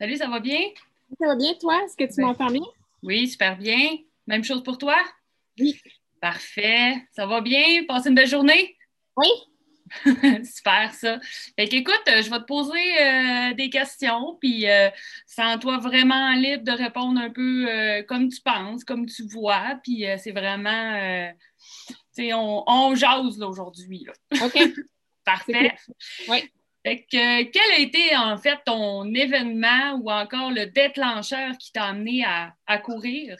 Salut, ça va bien? Ça va bien, toi? Est-ce que tu Ben, m'entends bien? Oui, super bien. Même chose pour toi? Oui. Parfait. Ça va bien? Passez une belle journée? Oui. Super, ça. Fait qu'écoute, euh, je vais te poser euh, des questions, puis euh, sens-toi vraiment libre de répondre un peu euh, comme tu penses, comme tu vois, puis c'est vraiment, tu sais, on, on jase aujourd'hui. OK. Parfait. Oui. Fait que, quel a été en fait ton événement ou encore le déclencheur qui t'a amené à, courir?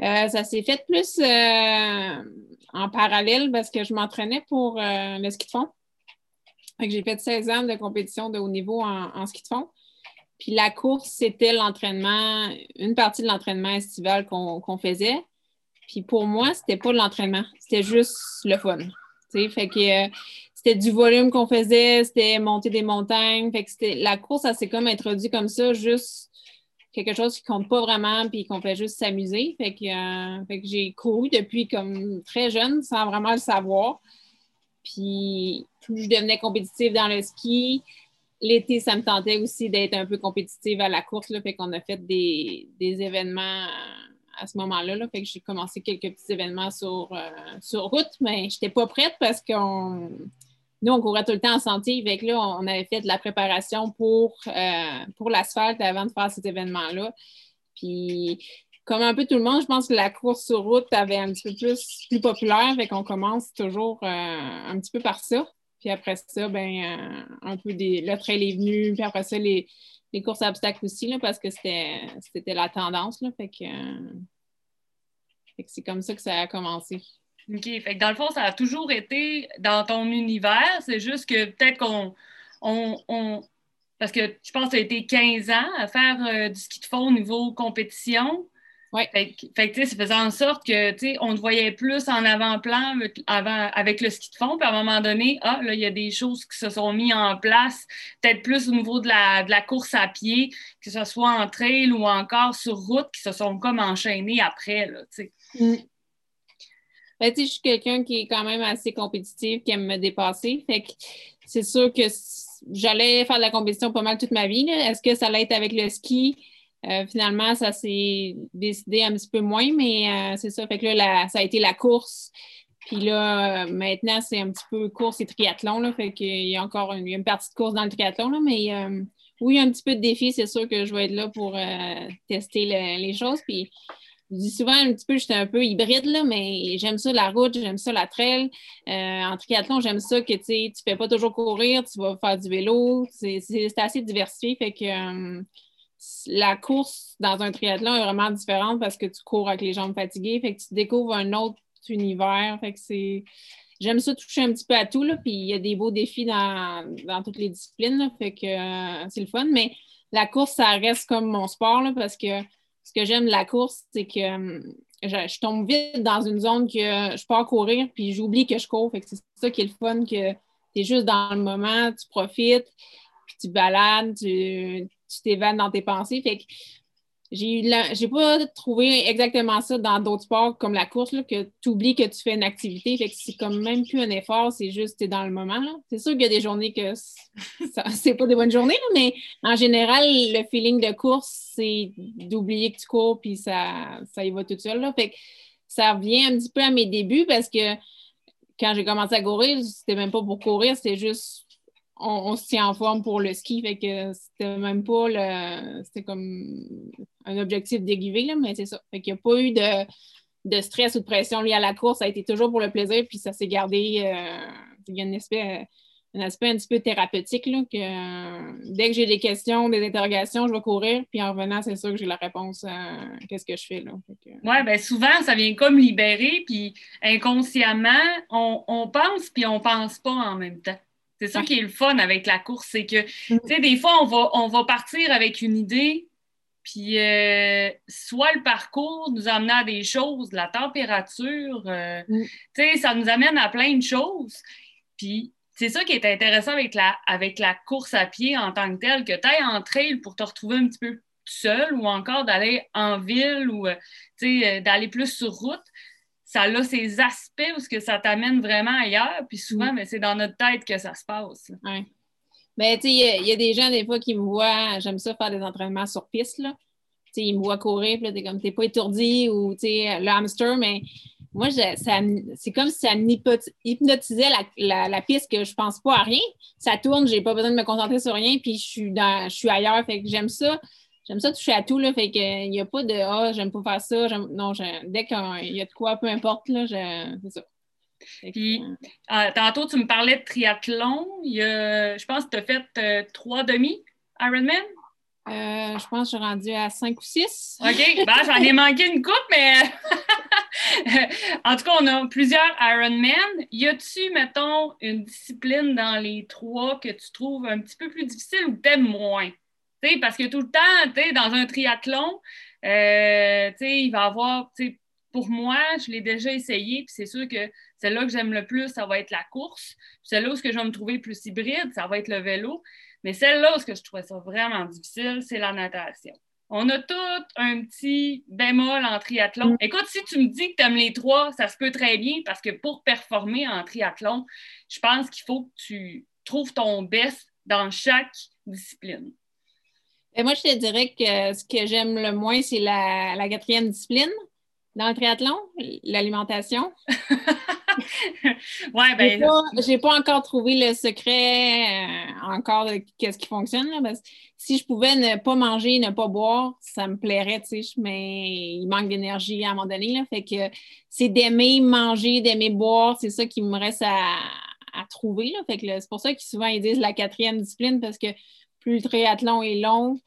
Euh, ça s'est fait plus euh, en parallèle parce que je m'entraînais pour euh, le ski de fond. J'ai fait 16 ans de compétition de haut niveau en, ski de fond. Puis la course, c'était l'entraînement, une partie de l'entraînement estival qu'on faisait. Puis pour moi, c'était pas l'entraînement, c'était juste le fun. Tu sais, fait que c'était du volume qu'on faisait, c'était monter des montagnes. Fait que la course, ça s'est comme introduit comme ça, juste quelque chose qui compte pas vraiment puis qu'on fait juste s'amuser. Fait que, euh, que j'ai couru depuis comme très jeune sans vraiment le savoir. Puis plus je devenais compétitive dans le ski, l'été, ça me tentait aussi d'être un peu compétitive à la course. Là, fait qu'on a fait des, des événements à ce moment-là. Là, fait que j'ai commencé quelques petits événements sur, euh, sur route, mais je n'étais pas prête parce qu'on nous, on courait tout le temps en sentier. Fait que là, on avait fait de la préparation pour, euh, pour l'asphalte avant de faire cet événement-là. Puis, comme un peu tout le monde, je pense que la course sur route avait un petit peu plus, plus populaire. Fait qu'on commence toujours euh, un petit peu par ça. Puis après ça, ben, euh, un peu des. Le trail est venu. Puis après ça, les, les courses à obstacles aussi, là, parce que c'était la tendance. Là, euh, que c'est comme ça que ça a commencé. OK. Fait que dans le fond, ça a toujours été dans ton univers. C'est juste que peut-être qu'on. On, on- parce que je pense que tu as été 15 ans à faire euh, du ski de fond au niveau compétition. Fait fait que, sais, ça faisait en sorte que, tu sais, on te voyait plus en avant-plan avec, avant, avec le ski de fond. Puis à un moment donné, ah, là, il y a des choses qui se sont mises en place, peut-être plus au niveau de la, de la course à pied, que ce soit en trail ou encore sur route, qui se sont comme enchaînées après, là, tu sais. Ben, je suis quelqu'un qui est quand même assez compétitif, qui aime me dépasser. Fait que c'est sûr que j'allais faire de la compétition pas mal toute ma vie. Est-ce que ça allait être avec le ski? Euh, finalement, ça s'est décidé un petit peu moins, mais euh, c'est ça. Fait que là, ça a été la course. Puis là, euh, maintenant, c'est un petit peu course et triathlon. Là, fait qu'il y a encore une, une partie de course dans le triathlon. Là, mais oui, un petit peu de défi. C'est sûr que je vais être là pour tester le- les choses. Puis je dis souvent un petit peu, j'étais un peu hybride, là, mais j'aime ça la route, j'aime ça la trail. Euh, en triathlon, j'aime ça que tu tu fais pas toujours courir, tu vas faire du vélo. C'est assez diversifié. Fait que euh, la course dans un triathlon est vraiment différente parce que tu cours avec les jambes fatiguées. Fait que tu découvres un autre univers. Fait que c'est. J'aime ça toucher un petit peu à tout, là, puis il y a des beaux défis dans, toutes les disciplines, fait que euh, c'est le fun, mais la course, ça reste comme mon sport, là, parce que ce que j'aime de la course, c'est que hum, je, tombe vite dans une zone que je pars courir, puis j'oublie que je cours. Fait que c'est ça qui est le fun, que tu es juste dans le moment, tu profites, puis tu balades, tu tu t'évades dans tes pensées. Fait que j'ai pas trouvé exactement ça dans d'autres sports comme la course, là, que tu oublies que tu fais une activité. Fait que c'est comme même plus un effort, c'est juste tu es dans le moment. C'est sûr qu'il y a des journées que c'est pas des bonnes journées, mais en général, le feeling de course, c'est d'oublier que tu cours puis ça, ça y va tout seul. Là. Fait que ça revient un petit peu à mes débuts parce que quand j'ai commencé à courir, c'était même pas pour courir, c'était juste on, se tient en forme pour le ski. Fait que c'était même pas le. C'était comme un objectif déguisé, là, mais c'est ça. Fait qu'il n'y a pas eu de, de stress ou de pression liée à la course. Ça a été toujours pour le plaisir, puis ça s'est gardé. euh, il y a un aspect, un aspect un petit peu thérapeutique, là, que euh, dès que j'ai des questions, des interrogations, je vais courir, puis en revenant, c'est sûr que j'ai la réponse à qu'est-ce que je fais. Là. Oui, bien souvent, ça vient comme libérer, puis inconsciemment, on, on pense, puis on pense pas en même temps. C'est ça Ouais. qui est le fun avec la course, c'est que, tu Mm. sais, des fois, on va, on va partir avec une idée, puis euh, soit le parcours nous amène à des choses, la température, euh, Mm. tu sais, ça nous amène à plein de choses. Puis c'est ça qui est intéressant avec la, avec la course à pied en tant que telle, que tu ailles en trail pour te retrouver un petit peu seul ou encore d'aller en ville ou tu sais, euh, d'aller plus sur route. Ça a ses aspects où ce que ça t'amène vraiment ailleurs. Puis souvent, Mm. mais c'est dans notre tête que ça se passe. ouais. Ben, tu sais, il y, a des gens, des fois, qui me voient, j'aime ça faire des entraînements sur piste, là. Tu sais, ils me voient courir, puis là, t'es comme, t'es pas étourdi, ou, tu sais, le hamster, mais moi, c'est comme si ça hypnotisait la, la, piste que je pense pas à rien. Ça tourne, j'ai pas besoin de me concentrer sur rien, puis je suis, dans, je suis ailleurs. Fait que j'aime ça. J'aime ça toucher à tout, là. Fait qu'il n'y a pas de Ah, j'aime pas faire ça. Non, dès qu'il y a de quoi, peu importe, là, c'est ça. Puis, euh, tantôt, tu me parlais de triathlon. je pense que tu as fait euh, trois demi Ironman. Euh, je pense que je suis rendue à cinq ou six. OK, ben, j'en ai manqué une coupe, mais en tout cas, on a plusieurs Ironman. Y a-tu, mettons, une discipline dans les trois que tu trouves un petit peu plus difficile ou t'aimes moins? Parce que tout le temps, dans un triathlon, il va y avoir, pour moi, je l'ai déjà essayé, puis c'est sûr que celle-là que j'aime le plus, ça va être la course. Celle-là où je vais me trouver plus hybride, ça va être le vélo. Mais celle-là où je trouvais ça vraiment difficile, c'est la natation. On a tout un petit bémol en triathlon. Mm. Écoute, si tu me dis que tu aimes les trois, ça se peut très bien parce que pour performer en triathlon, je pense qu'il faut que tu trouves ton best dans chaque discipline. Et moi, je te dirais que ce que j'aime le moins, c'est la, la quatrième discipline dans le triathlon, l'alimentation. ouais, ben. J'ai pas, encore trouvé le secret euh, encore de ce qui fonctionne. si je pouvais ne pas manger, ne pas boire, ça me plairait, tu sais, mais il manque d'énergie à un moment donné. Là, fait que c'est d'aimer manger, d'aimer boire, c'est ça qui me reste à, trouver. Là, fait que c'est pour ça qu'ils souvent ils disent la quatrième discipline parce que plus le triathlon est long,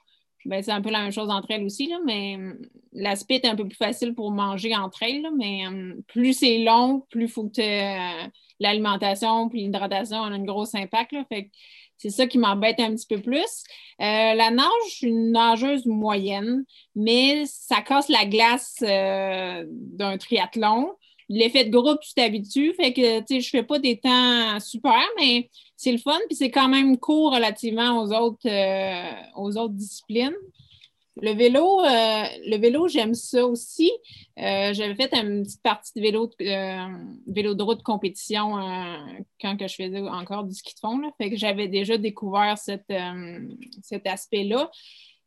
ben, c'est un peu la même chose entre elles aussi, là, mais hum, l'aspect est un peu plus facile pour manger entre elles, mais hum, plus c'est long, plus il faut que euh, l'alimentation puis l'hydratation ont un gros impact. fait c'est ça qui m'embête un petit peu plus. Euh, la nage, je suis une nageuse moyenne, mais ça casse la glace euh, d'un triathlon. L'effet de groupe, tu t'habitues, fait que tu sais, je fais pas des temps super, mais c'est le fun, puis c'est quand même court relativement aux autres, euh, aux autres disciplines. Le vélo, euh, le vélo, j'aime ça aussi. Euh, j'avais fait une petite partie de vélo, vélo de route compétition quand que je faisais encore du ski de fond. Fait que j'avais déjà découvert cet aspect-là.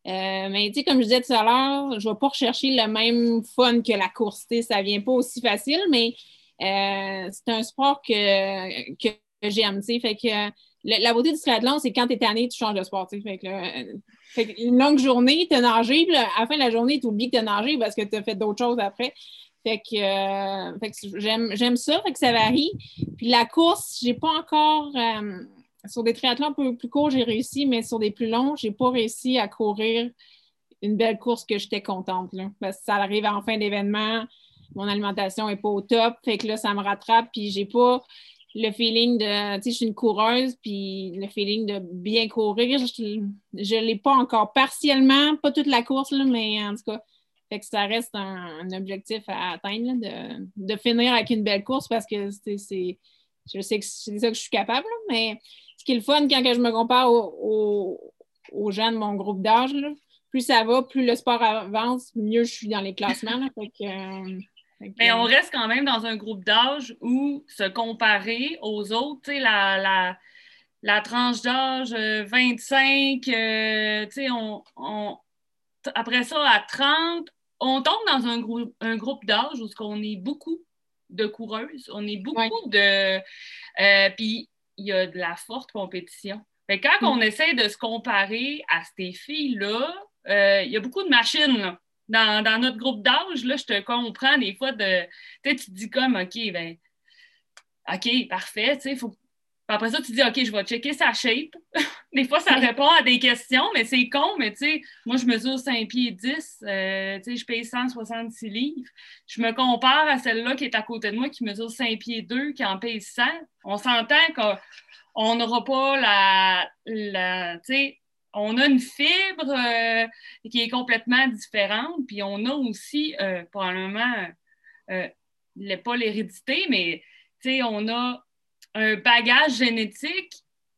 Mais tu sais, comme je disais tout à l'heure, je ne vais pas rechercher le même fun que la course. Ça ne vient pas aussi facile, mais c'est un sport que, que j'aime. Fait que la, beauté du triathlon, c'est quand tu es tanné, tu changes de sport. Fait que, euh, une longue journée, tu as nagé, puis à la fin de la journée, tu oublies que tu as nagé parce que tu as fait d'autres choses après. Fait que, euh, j'aime ça, fait que ça varie. Puis la course, j'ai pas encore. Sur des triathlons un peu plus courts, j'ai réussi, mais sur des plus longs, j'ai pas réussi à courir une belle course que j'étais contente. parce que ça arrive en fin d'événement, mon alimentation n'est pas au top, fait que là, ça me rattrape, puis j'ai pas le feeling de, tu sais, je suis une coureuse, puis le feeling de bien courir, je ne l'ai pas encore partiellement, pas toute la course, là, mais en tout cas, fait que ça reste un, objectif à atteindre, de, finir avec une belle course parce que c'est, je sais que c'est ça que je suis capable, mais qui est le fun quand je me compare aux, gens de mon groupe d'âge, plus ça va, plus le sport avance, mieux je suis dans les classements. fait que, euh, mais on reste quand même dans un groupe d'âge où se comparer aux autres, tu sais, la, la, tranche d'âge 25, euh, euh, on, après ça, à 30, on tombe dans un, groupe un groupe d'âge où on est beaucoup de coureuses, on est beaucoup de... Euh, puis il y a de la forte compétition. Fait quand mm. on essaie de se comparer à ces filles-là, il y a beaucoup de machines, là dans, notre groupe d'âge, là, je te comprends des fois de. Tu te dis comme, OK, ben, OK, parfait, sais, faut. Après ça, tu dis, OK, je vais checker sa shape. des fois, ça répond à des questions, mais c'est con, mais tu sais, moi, je mesure 5 pieds 10, euh, tu sais, je paye 166 livres. Je me compare à celle-là qui est à côté de moi, qui mesure 5 pieds 2, qui en paye 100. On s'entend qu'on n'aura pas la, la tu sais, on a une fibre euh, qui est complètement différente, puis on a aussi euh, probablement, euh, pas l'hérédité, mais on a un bagage génétique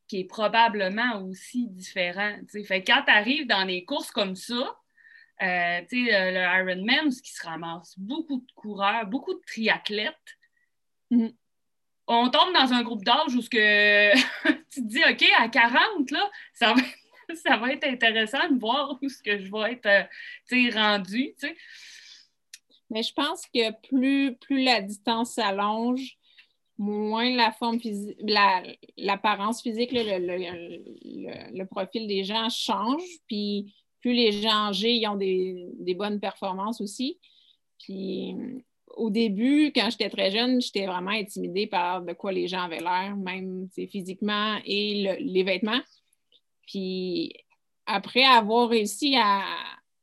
qui est probablement aussi différent. Fait quand tu arrives dans des courses comme ça, le Ironman, ce qui se ramasse beaucoup de coureurs, beaucoup de triathlètes, mm-hmm. on tombe dans un groupe d'âge où ce que tu te dis, OK, à 40, là, ça va, ça va être intéressant de voir où ce que je vais être euh, rendu. Mais je pense que plus, plus la distance s'allonge, moins la forme l'apparence physique, le, profil des gens change. Puis plus les gens âgés ont des, des bonnes performances aussi. Puis au début, quand j'étais très jeune, j'étais vraiment intimidée par de quoi les gens avaient l'air, même physiquement et les vêtements. Puis après avoir réussi à,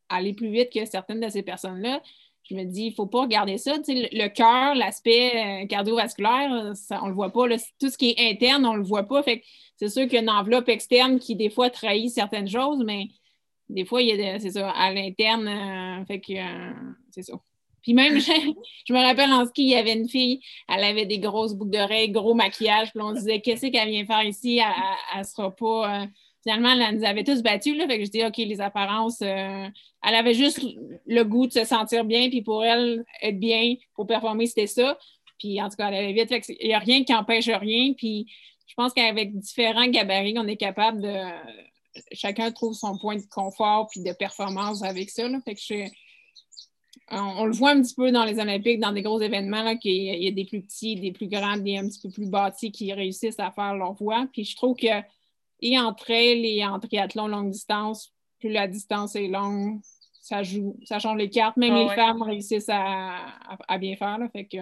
aller plus vite que certaines de ces personnes-là, je me dis, il ne faut pas regarder ça. le, cœur, l'aspect euh, cardiovasculaire, on ne le voit pas. Tout ce qui est interne, on ne le voit pas. Fait c'est sûr qu'il y a une enveloppe externe qui, des fois, trahit certaines choses, mais des fois, il y a, c'est ça, à l'interne, euh, fait que, euh, c'est ça. Puis même, je, me rappelle en ski, il y avait une fille, elle avait des grosses boucles d'oreilles, gros maquillage, puis on disait, qu'est-ce qu'elle vient faire ici? Elle ne sera pas. Euh, finalement, elle nous avait tous battus, là, fait que je dis, OK, les apparences, euh, elle avait juste le goût de se sentir bien, puis pour elle, être bien pour performer, c'était ça. Puis en tout cas, elle allait vite, il n'y a rien qui empêche rien. Puis je pense qu'avec différents gabarits, on est capable de. Chacun trouve son point de confort puis de performance avec ça. Là. Fait que je, on, le voit un petit peu dans les Olympiques, dans des gros événements, qu'il y, a des plus petits, des plus grands, des un petit peu plus bâtis qui réussissent à faire leur voix. Puis je trouve que, et en trail et en triathlon longue distance, plus la distance est longue, ça joue, ça change les cartes. Même ah les femmes réussissent à, bien faire. Fait que,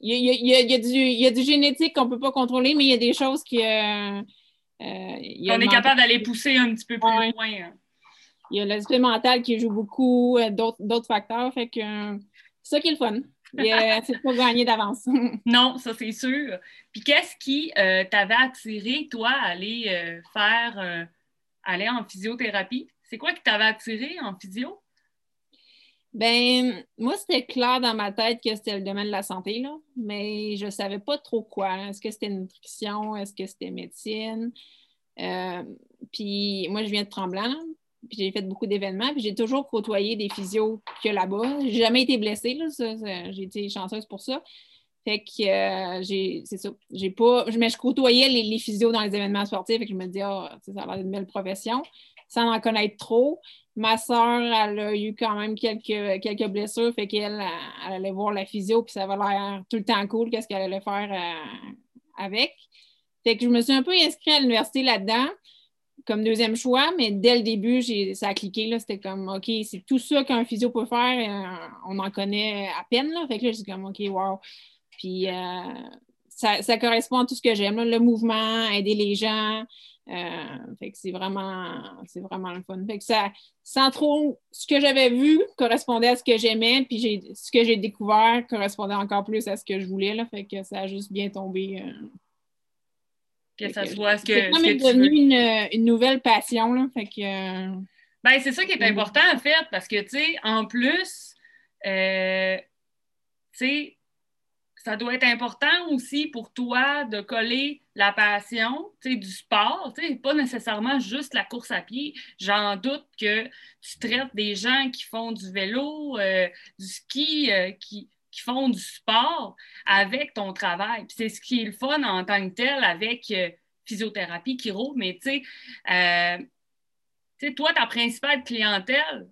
il, y a, du, génétique qu'on ne peut pas contrôler, mais il y a des choses qui. Euh, euh, on est capable d'aller pousser un petit peu plus loin. Hein il y a l'aspect mental qui joue beaucoup, euh, d'autres facteurs. Fait que c'est ça qui est le fun. C'est pas gagné d'avance. non, ça c'est sûr. Puis qu'est-ce qui euh, t'avait attiré, toi, à aller faire, aller en physiothérapie? C'est quoi qui t'avait attiré en physio? Ben, moi, c'était clair dans ma tête que c'était le domaine de la santé, là, mais je ne savais pas trop quoi. Est-ce que c'était nutrition? Est-ce que c'était médecine? puis moi, je viens de Tremblant, j'ai fait beaucoup d'événements, puis j'ai toujours côtoyé des physios que là-bas. J'ai jamais été blessée, là, j'ai été chanceuse pour ça. Fait que euh, j'ai, c'est ça, j'ai pas, mais je côtoyais les, physios dans les événements sportifs, et je me dis, oh, ça a l'air d'une belle profession, sans en connaître trop. Ma soeur, elle a eu quand même quelques, quelques blessures, fait qu'elle elle, allait voir la physio, puis ça avait l'air tout le temps cool, qu'est-ce qu'elle allait faire euh, avec. Fait que je me suis un peu inscrite à l'université là-dedans comme deuxième choix, mais dès le début, ça a cliqué. C'était comme, OK, c'est tout ça qu'un physio peut faire. Euh, on en connaît à peine. Là. Fait que là, j'ai comme, OK, wow. Puis euh, ça, correspond à tout ce que j'aime, le mouvement, aider les gens. Euh, fait que c'est vraiment, c'est vraiment le fun. Fait que ça, sans trop, ce que j'avais vu correspondait à ce que j'aimais, puis ce que j'ai découvert correspondait encore plus à ce que je voulais. Là, fait que ça a juste bien tombé que ça soit ce que. C'est comme devenu une, une, nouvelle passion. Là, fait que, euh, ben, c'est ça qui est important, en fait, parce que, tu sais, en plus, euh, tu sais, ça doit être important aussi pour toi de coller la passion du sport, pas nécessairement juste la course à pied. J'en doute que tu traites des gens qui font du vélo, euh, du ski, qui, qui font du sport avec ton travail. c'est ce qui est le fun en tant que tel avec euh, physiothérapie, chiro, mais euh, tu sais, toi, ta principale clientèle,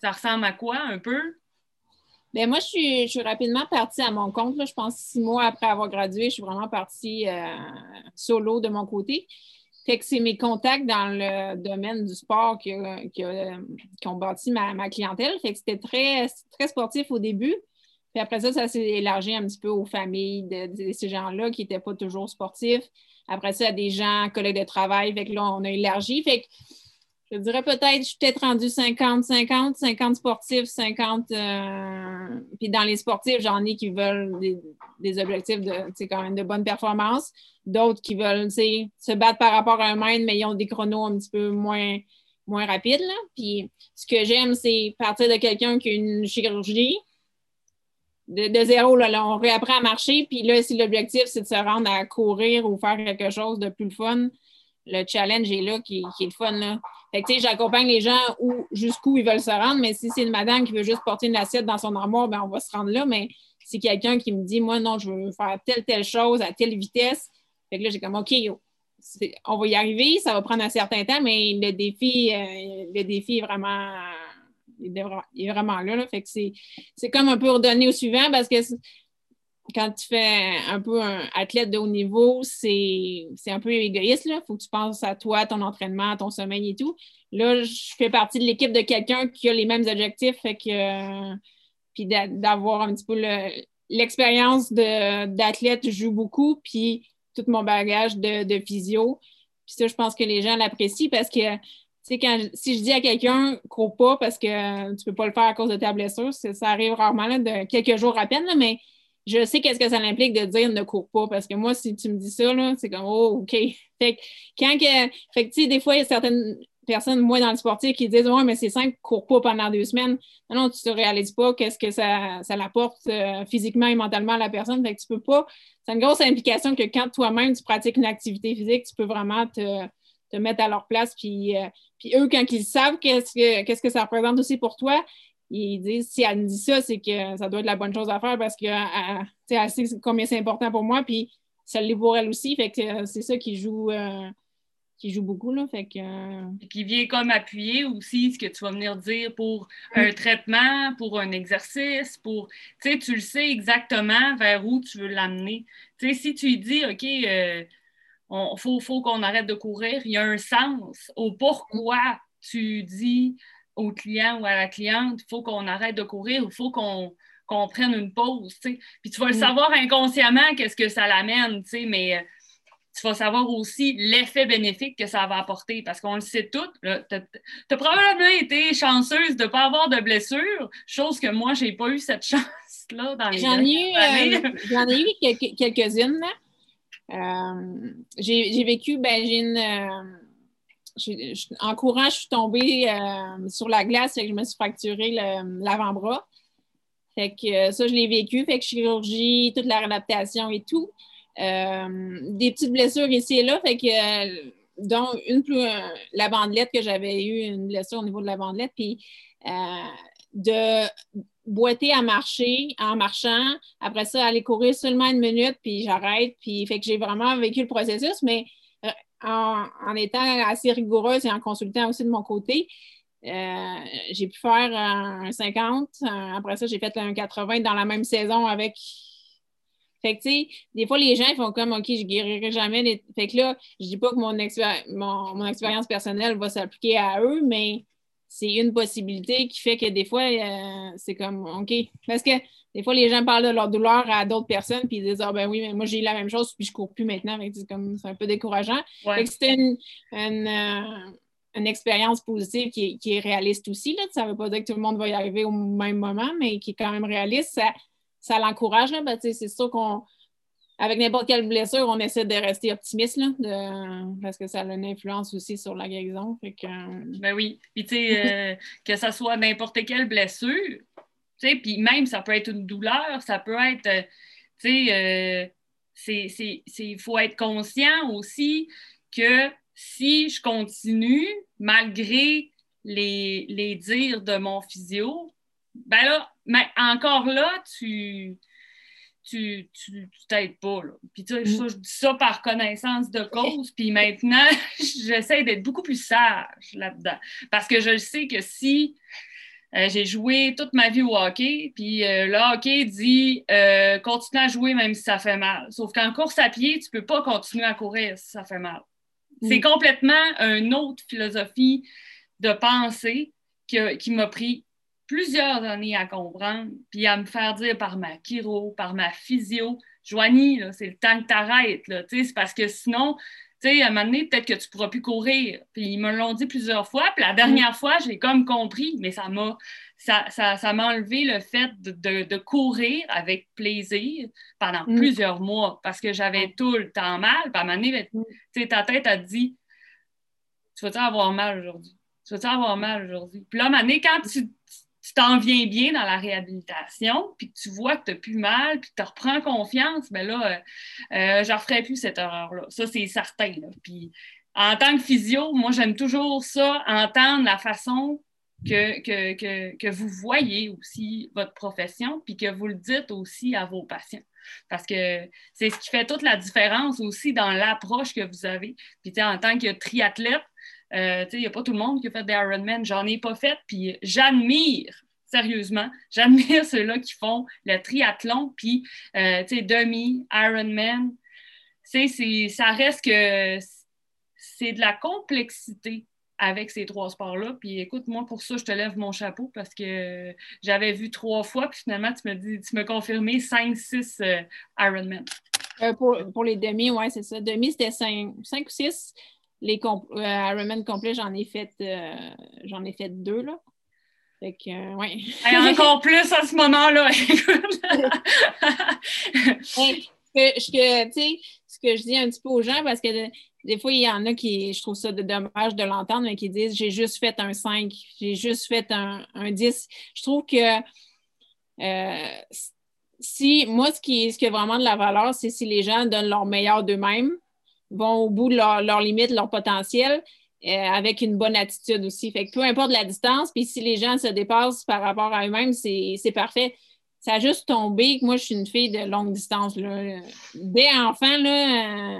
ça ressemble à quoi un peu? Bien, moi, je suis, rapidement partie à mon compte. Je pense six mois après avoir gradué, je suis vraiment partie euh, solo de mon côté. Fait que c'est mes contacts dans le domaine du sport qui, ont bâti ma, clientèle. Que c'était très, très sportif au début. Puis après ça, ça s'est élargi un petit peu aux familles de, ces gens-là qui n'étaient pas toujours sportifs. Après ça, à des gens, collègues de travail. Fait que là, on a élargi. Fait que je dirais peut-être, je suis peut-être rendue 50, 50, 50 sportifs, 50. Euh, puis dans les sportifs, j'en ai qui veulent des, objectifs de, quand même de bonne performance. D'autres qui veulent se battre par rapport à eux-mêmes, mais ils ont des chronos un petit peu moins, moins rapides. Puis ce que j'aime, c'est partir de quelqu'un qui a une chirurgie, de, zéro, là, on réapprend à marcher. Puis là, si l'objectif, c'est de se rendre à courir ou faire quelque chose de plus fun, le challenge est là qui, est le fun. Là. Fait que, j'accompagne les gens où, jusqu'où ils veulent se rendre, mais si c'est une madame qui veut juste porter une assiette dans son armoire, ben, on va se rendre là. Mais si quelqu'un qui me dit, moi, non, je veux faire telle, telle chose à telle vitesse, Fait que là, j'ai comme, OK, on va y arriver, ça va prendre un certain temps, mais le défi, euh, le défi est vraiment, il est vraiment là, Fait que c'est comme un peu redonner au suivant parce que quand tu fais un peu un athlète de haut niveau, c'est un peu égoïste. Il faut que tu penses à toi, ton entraînement, à ton sommeil et tout. Là, je fais partie de l'équipe de quelqu'un qui a les mêmes objectifs. Fait que, puis d'avoir un petit peu l'expérience d'athlète joue beaucoup. Puis tout mon bagage de, de physio. Puis ça, je pense que les gens l'apprécient parce que quand, si je dis à quelqu'un cours pas parce que tu peux pas le faire à cause de ta blessure, ça arrive rarement de quelques jours à peine, mais je sais qu'est-ce que ça implique de dire ne cours pas parce que moi, si tu me dis ça, c'est comme oh, OK. Fait quand que, fait que, des fois, il y a certaines personnes, moi, dans le sportif, qui disent Ouais, mais c'est simple, cours pas pendant deux semaines. Non, non, tu ne réalises pas qu'est-ce que ça, ça l'apporte euh, physiquement et mentalement à la personne. Fait que tu peux pas. C'est une grosse implication que quand toi-même tu pratiques une activité physique, tu peux vraiment te, te mettre à leur place. Puis, euh, puis eux, quand ils savent qu'est-ce que, qu'est-ce que ça représente aussi pour toi, ils disent si elle me dit ça, c'est que ça doit être la bonne chose à faire parce que elle, sait combien c'est important pour moi, puis ça l'est pour elle aussi. Fait que euh, c'est ça qui joue, euh, qui joue beaucoup. Là, fait que, euh, Qui vient comme appuyer aussi ce que tu vas venir dire pour un traitement, pour un exercice, pour tu le sais exactement vers où tu veux l'amener. Si tu lui dis OK, il faut, faut qu'on arrête de courir, il y a un sens au pourquoi tu dis au client ou à la cliente, il faut qu'on arrête de courir, il faut qu'on prenne une pause. Puis tu vas le mm. savoir inconsciemment qu'est-ce que ça l'amène, mais euh, tu vas savoir aussi l'effet bénéfique que ça va apporter parce qu'on le sait tout. Tu as, probablement été chanceuse de ne pas avoir de blessure, chose que moi, je n'ai pas eu cette chance-là dans les J'en ai, euh, j'en ai eu quelques-unes. Euh, j'ai vécu, ben, j'ai une en courant, je suis tombée euh, sur la glace et je me suis fracturé l'avant-bras. Fait que euh, ça, je l'ai vécu. Fait que chirurgie, toute la réadaptation et tout. Euh, des petites blessures ici et là. Fait que, dont une plus, la bandelette que j'avais eu, une blessure au niveau de la bandelette. Puis de boiter à marcher en marchant. Après ça, aller courir seulement une minute, puis j'arrête. Puis fait que j'ai vraiment vécu le processus, mais en, étant assez rigoureuse et en consultant aussi de mon côté, euh, j'ai pu faire un 50. Après ça, j'ai fait un 80 dans la même saison avec. Fait que, tu sais, des fois, les gens font comme, OK, je guérirai jamais. Fait que là, je dis pas que mon, mon expérience personnelle va s'appliquer à eux, mais c'est une possibilité qui fait que des fois, euh, c'est comme, OK. Parce que des fois, les gens parlent de leur douleur à d'autres personnes, puis ils disent, ah ben oui, mais moi, j'ai eu la même chose, puis je ne cours plus maintenant. C'est comme, c'est un peu décourageant. C'était une, euh, une, expérience positive qui est, réaliste aussi. Là. Ça ne veut pas dire que tout le monde va y arriver au même moment, mais qui est quand même réaliste. Ça, ça l'encourage. Ben, c'est sûr qu'on avec n'importe quelle blessure, on essaie de rester optimiste parce que ça a une influence aussi sur la guérison. Fait Ben oui. Puis, tu sais, euh, que ça soit n'importe quelle blessure, tu sais, puis même ça peut être une douleur, ça peut être, euh, tu sais, euh, il faut être conscient aussi que si je continue, malgré les, les dires de mon physio, ben là, mais encore là, tu tu t'aides pas. Là. Puis mm. je dis ça par connaissance de cause. Puis maintenant, j'essaie d'être beaucoup plus sage là-dedans. Parce que je sais que si euh, j'ai joué toute ma vie au hockey, puis euh, le hockey dit euh, continue à jouer même si ça fait mal. Sauf qu'en course à pied, tu peux pas continuer à courir si ça fait mal. Mm. C'est complètement une autre philosophie de pensée qui m'a pris plusieurs années à comprendre, puis à me faire dire par ma chiro, par ma physio, Joanie, c'est le temps que tu arrêtes. C'est parce que sinon, tu sais, à un moment donné, peut-être que tu ne pourras plus courir. Puis ils me l'ont dit plusieurs fois. Puis la dernière fois, j'ai comme compris, mais ça m'a ça, ça, m'a enlevé le fait de, de, courir avec plaisir pendant mm. plusieurs mois parce que j'avais tout le temps mal. Puis à un moment donné, ben, ta tête a dit Tu vas-tu avoir mal aujourd'hui? Tu vas-tu avoir mal aujourd'hui? Puis là, à un moment donné, quand tu tu t'en viens bien dans la réhabilitation, puis que tu vois que tu n'as plus mal, puis que tu reprends confiance, bien là, euh, euh, je ne referai plus cette erreur-là. Ça, c'est certain. Puis en tant que physio, moi, j'aime toujours ça, entendre la façon que, que, que, vous voyez aussi votre profession, puis que vous le dites aussi à vos patients. Parce que c'est ce qui fait toute la différence aussi dans l'approche que vous avez. Puis, en tant que triathlète, euh, il n'y a pas tout le monde qui a fait des Ironman. J'en ai pas fait, puis j'admire sérieusement, j'admire ceux-là qui font le triathlon, puis, euh, demi, Ironman. Ça reste que c'est de la complexité avec ces trois sports-là. Puis écoute, moi, pour ça, je te lève mon chapeau parce que j'avais vu trois fois, puis finalement, tu me dis, tu m'as confirmé 5-6 euh, Ironman. Euh, pour, les demi, oui, c'est ça. Demi, c'était 5, ou 6. Les euh, Ironman complets, j'en ai fait j'en ai fait deux, là. Fait que, ouais. encore plus à ce moment-là. je, sais, ce que je dis un petit peu aux gens, parce que des fois, il y en a qui, je trouve ça dommage de l'entendre, mais qui disent j'ai juste fait un 5, j'ai juste fait un, 10. Je trouve que euh, si moi, ce qui, ce qui a vraiment de la valeur, c'est si les gens donnent leur meilleur d'eux-mêmes, vont au bout de leur, leur limite, leur potentiel, euh, avec une bonne attitude aussi. Fait que peu importe la distance, puis si les gens se dépassent par rapport à eux-mêmes, c'est parfait ça a juste tombé que moi, je suis une fille de longue distance. Là. Dès enfant, euh,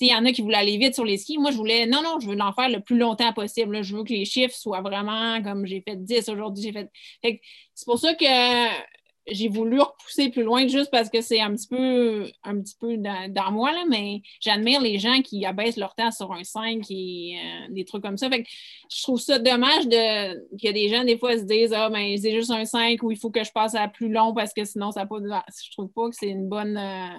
il y en a qui voulaient aller vite sur les skis. Moi, je voulais, non, non, je veux l'en faire le plus longtemps possible. Je veux que les chiffres soient vraiment comme j'ai fait 10 aujourd'hui, j'ai fait. c'est pour ça que j'ai voulu repousser plus loin juste parce que c'est un petit peu, un petit peu dans, moi, là, mais j'admire les gens qui abaissent leur temps sur un 5 et euh, des trucs comme ça. Fait je trouve ça dommage de, que des gens, des fois, se disent Ah, ben, c'est juste un 5 ou il faut que je passe à plus long parce que sinon, ça pas. Je trouve pas que c'est une bonne. Euh,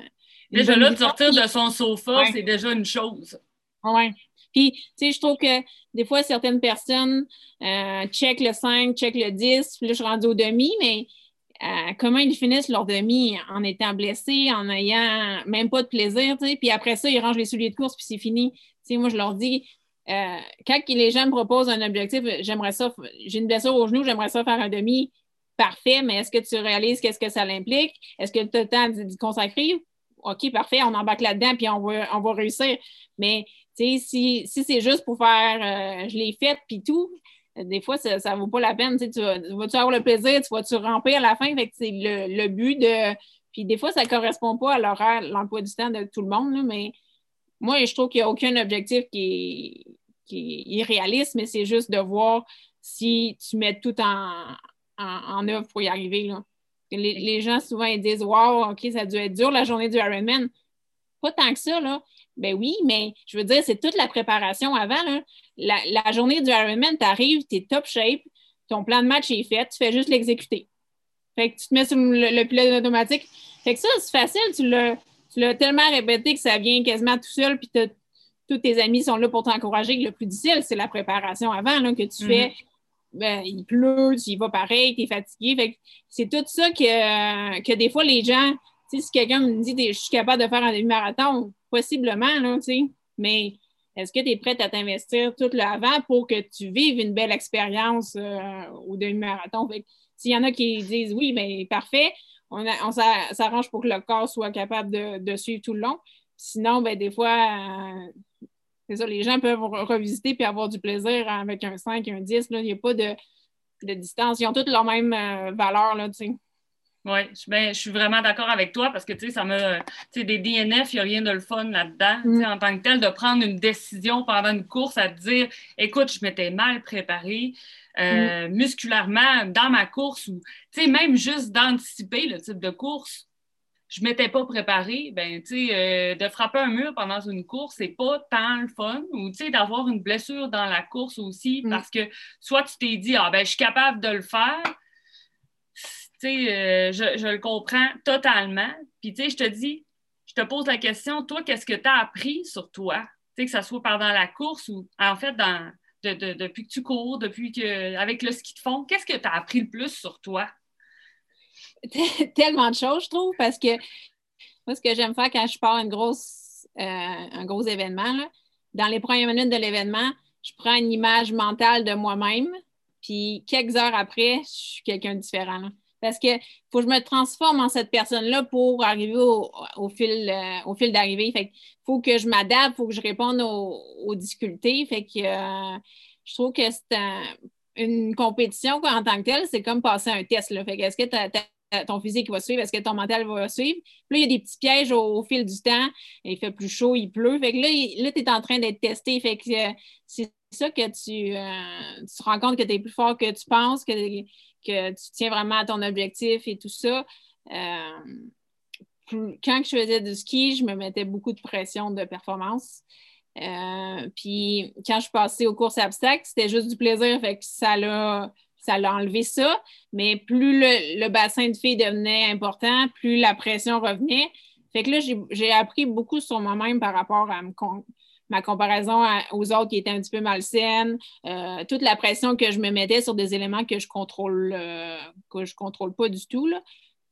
déjà là, de sortir de son sofa, c'est déjà une chose. Oui. Puis, tu sais, je trouve que des fois, certaines personnes euh, check le 5, check le 10, puis là, je suis rendue au demi, mais comment ils finissent leur demi en étant blessés, en n'ayant même pas de plaisir, puis après ça, ils rangent les souliers de course, puis c'est fini. Moi, je leur dis, euh, quand les gens me proposent un objectif, j'aimerais ça, j'ai une blessure au genou, j'aimerais ça faire un demi, parfait, mais est-ce que tu réalises qu'est-ce que ça l'implique? Est-ce que tu as le temps d'y consacrer? OK, parfait, on embarque là-dedans, puis on va, réussir. Mais, si, c'est juste pour faire, euh, je l'ai fait, puis tout, des fois, ça ne vaut pas la peine. Tu, vas, tu avoir le plaisir, tu vas-tu ramper à la fin? Fait c'est le, but de. Puis des fois, ça ne correspond pas à l'horaire, l'emploi du temps de tout le monde, mais moi, je trouve qu'il n'y a aucun objectif qui est, irréaliste, mais c'est juste de voir si tu mets tout en, en, œuvre pour y arriver. Les, gens, souvent, ils disent Wow, OK, ça a dû être dur la journée du Ironman. Pas tant que ça, là. Ben oui, mais je veux dire, c'est toute la préparation avant. La, journée du Ironman, tu arrives, tu es top shape, ton plan de match est fait, tu fais juste l'exécuter. Fait que tu te mets sur le, pilote automatique. Fait que ça, c'est facile, tu l'as tellement répété que ça vient quasiment tout seul, puis tous tes amis sont là pour t'encourager. Le plus difficile, c'est la préparation avant là, que tu fais. Mm-hmm. Ben, il pleut, tu y vas pareil, tu es fatigué. Fait c'est tout ça que, que des fois les gens, si quelqu'un me dit je suis capable de faire un demi-marathon, possiblement, là, mais est-ce que tu es prête à t'investir tout l'avant pour que tu vives une belle expérience euh, au demi-marathon? S'il y en a qui disent oui, bien parfait, on, s'arrange pour que le corps soit capable de, suivre tout le long. Sinon, ben, des fois, euh, ça, les gens peuvent revisiter et avoir du plaisir avec un 5, un 10. Là, il n'y a pas de, distance. Ils ont toutes leur même euh, valeur. Là. Oui, ben, je suis vraiment d'accord avec toi parce que, tu sais, ça me. Tu sais, des DNF, il n'y a rien de le fun là-dedans. Mm. En tant que tel, de prendre une décision pendant une course à te dire écoute, je m'étais mal préparée euh, mm. musculairement dans ma course ou, tu sais, même juste d'anticiper le type de course. Je ne m'étais pas préparée, ben, tu sais, euh, de frapper un mur pendant une course, c'est pas tant le fun. Ou, tu sais, d'avoir une blessure dans la course aussi, mm. parce que soit tu t'es dit, ah, ben, je suis capable de le faire, euh, je, le comprends totalement. Puis, tu sais, je te dis, je te pose la question, toi, qu'est-ce que tu as appris sur toi? Tu sais, que ce soit pendant la course ou, en fait, depuis que tu cours, depuis que, avec le ski de fond, qu'est-ce que tu as appris le plus sur toi? Tellement de choses, je trouve, parce que moi, ce que j'aime faire quand je pars une grosse, euh, un gros événement, dans les premières minutes de l'événement, je prends une image mentale de moi-même, puis quelques heures après, je suis quelqu'un de différent parce qu'il faut que je me transforme en cette personne-là pour arriver au, fil, euh, fil d'arrivée. Fait qu'il faut que je m'adapte, faut que je réponde aux, difficultés. Fait que euh, je trouve que c'est une compétition en tant que telle, c'est comme passer un test. Fait est-ce que ton physique va suivre? Est-ce que ton mental va suivre? Puis là, il y a des petits pièges au, fil du temps. Il fait plus chaud, il pleut. Fait que là, là tu es en train d'être testé. Fait que euh, c'est ça que tu, tu te rends compte que tu es plus fort que tu penses, que, que tu tiens vraiment à ton objectif et tout ça. Euh, quand je faisais du ski, je me mettais beaucoup de pression de performance. Euh, puis quand je passais aux courses abstractes, c'était juste du plaisir, fait que ça l'a ça l'a enlevé ça, mais plus le, bassin de filles devenait important, plus la pression revenait. Fait que là, j'ai appris beaucoup sur moi-même par rapport à ma comparaison aux autres qui étaient un petit peu malsaines, euh, toute la pression que je me mettais sur des éléments que je contrôle euh, que je contrôle pas du tout. Là.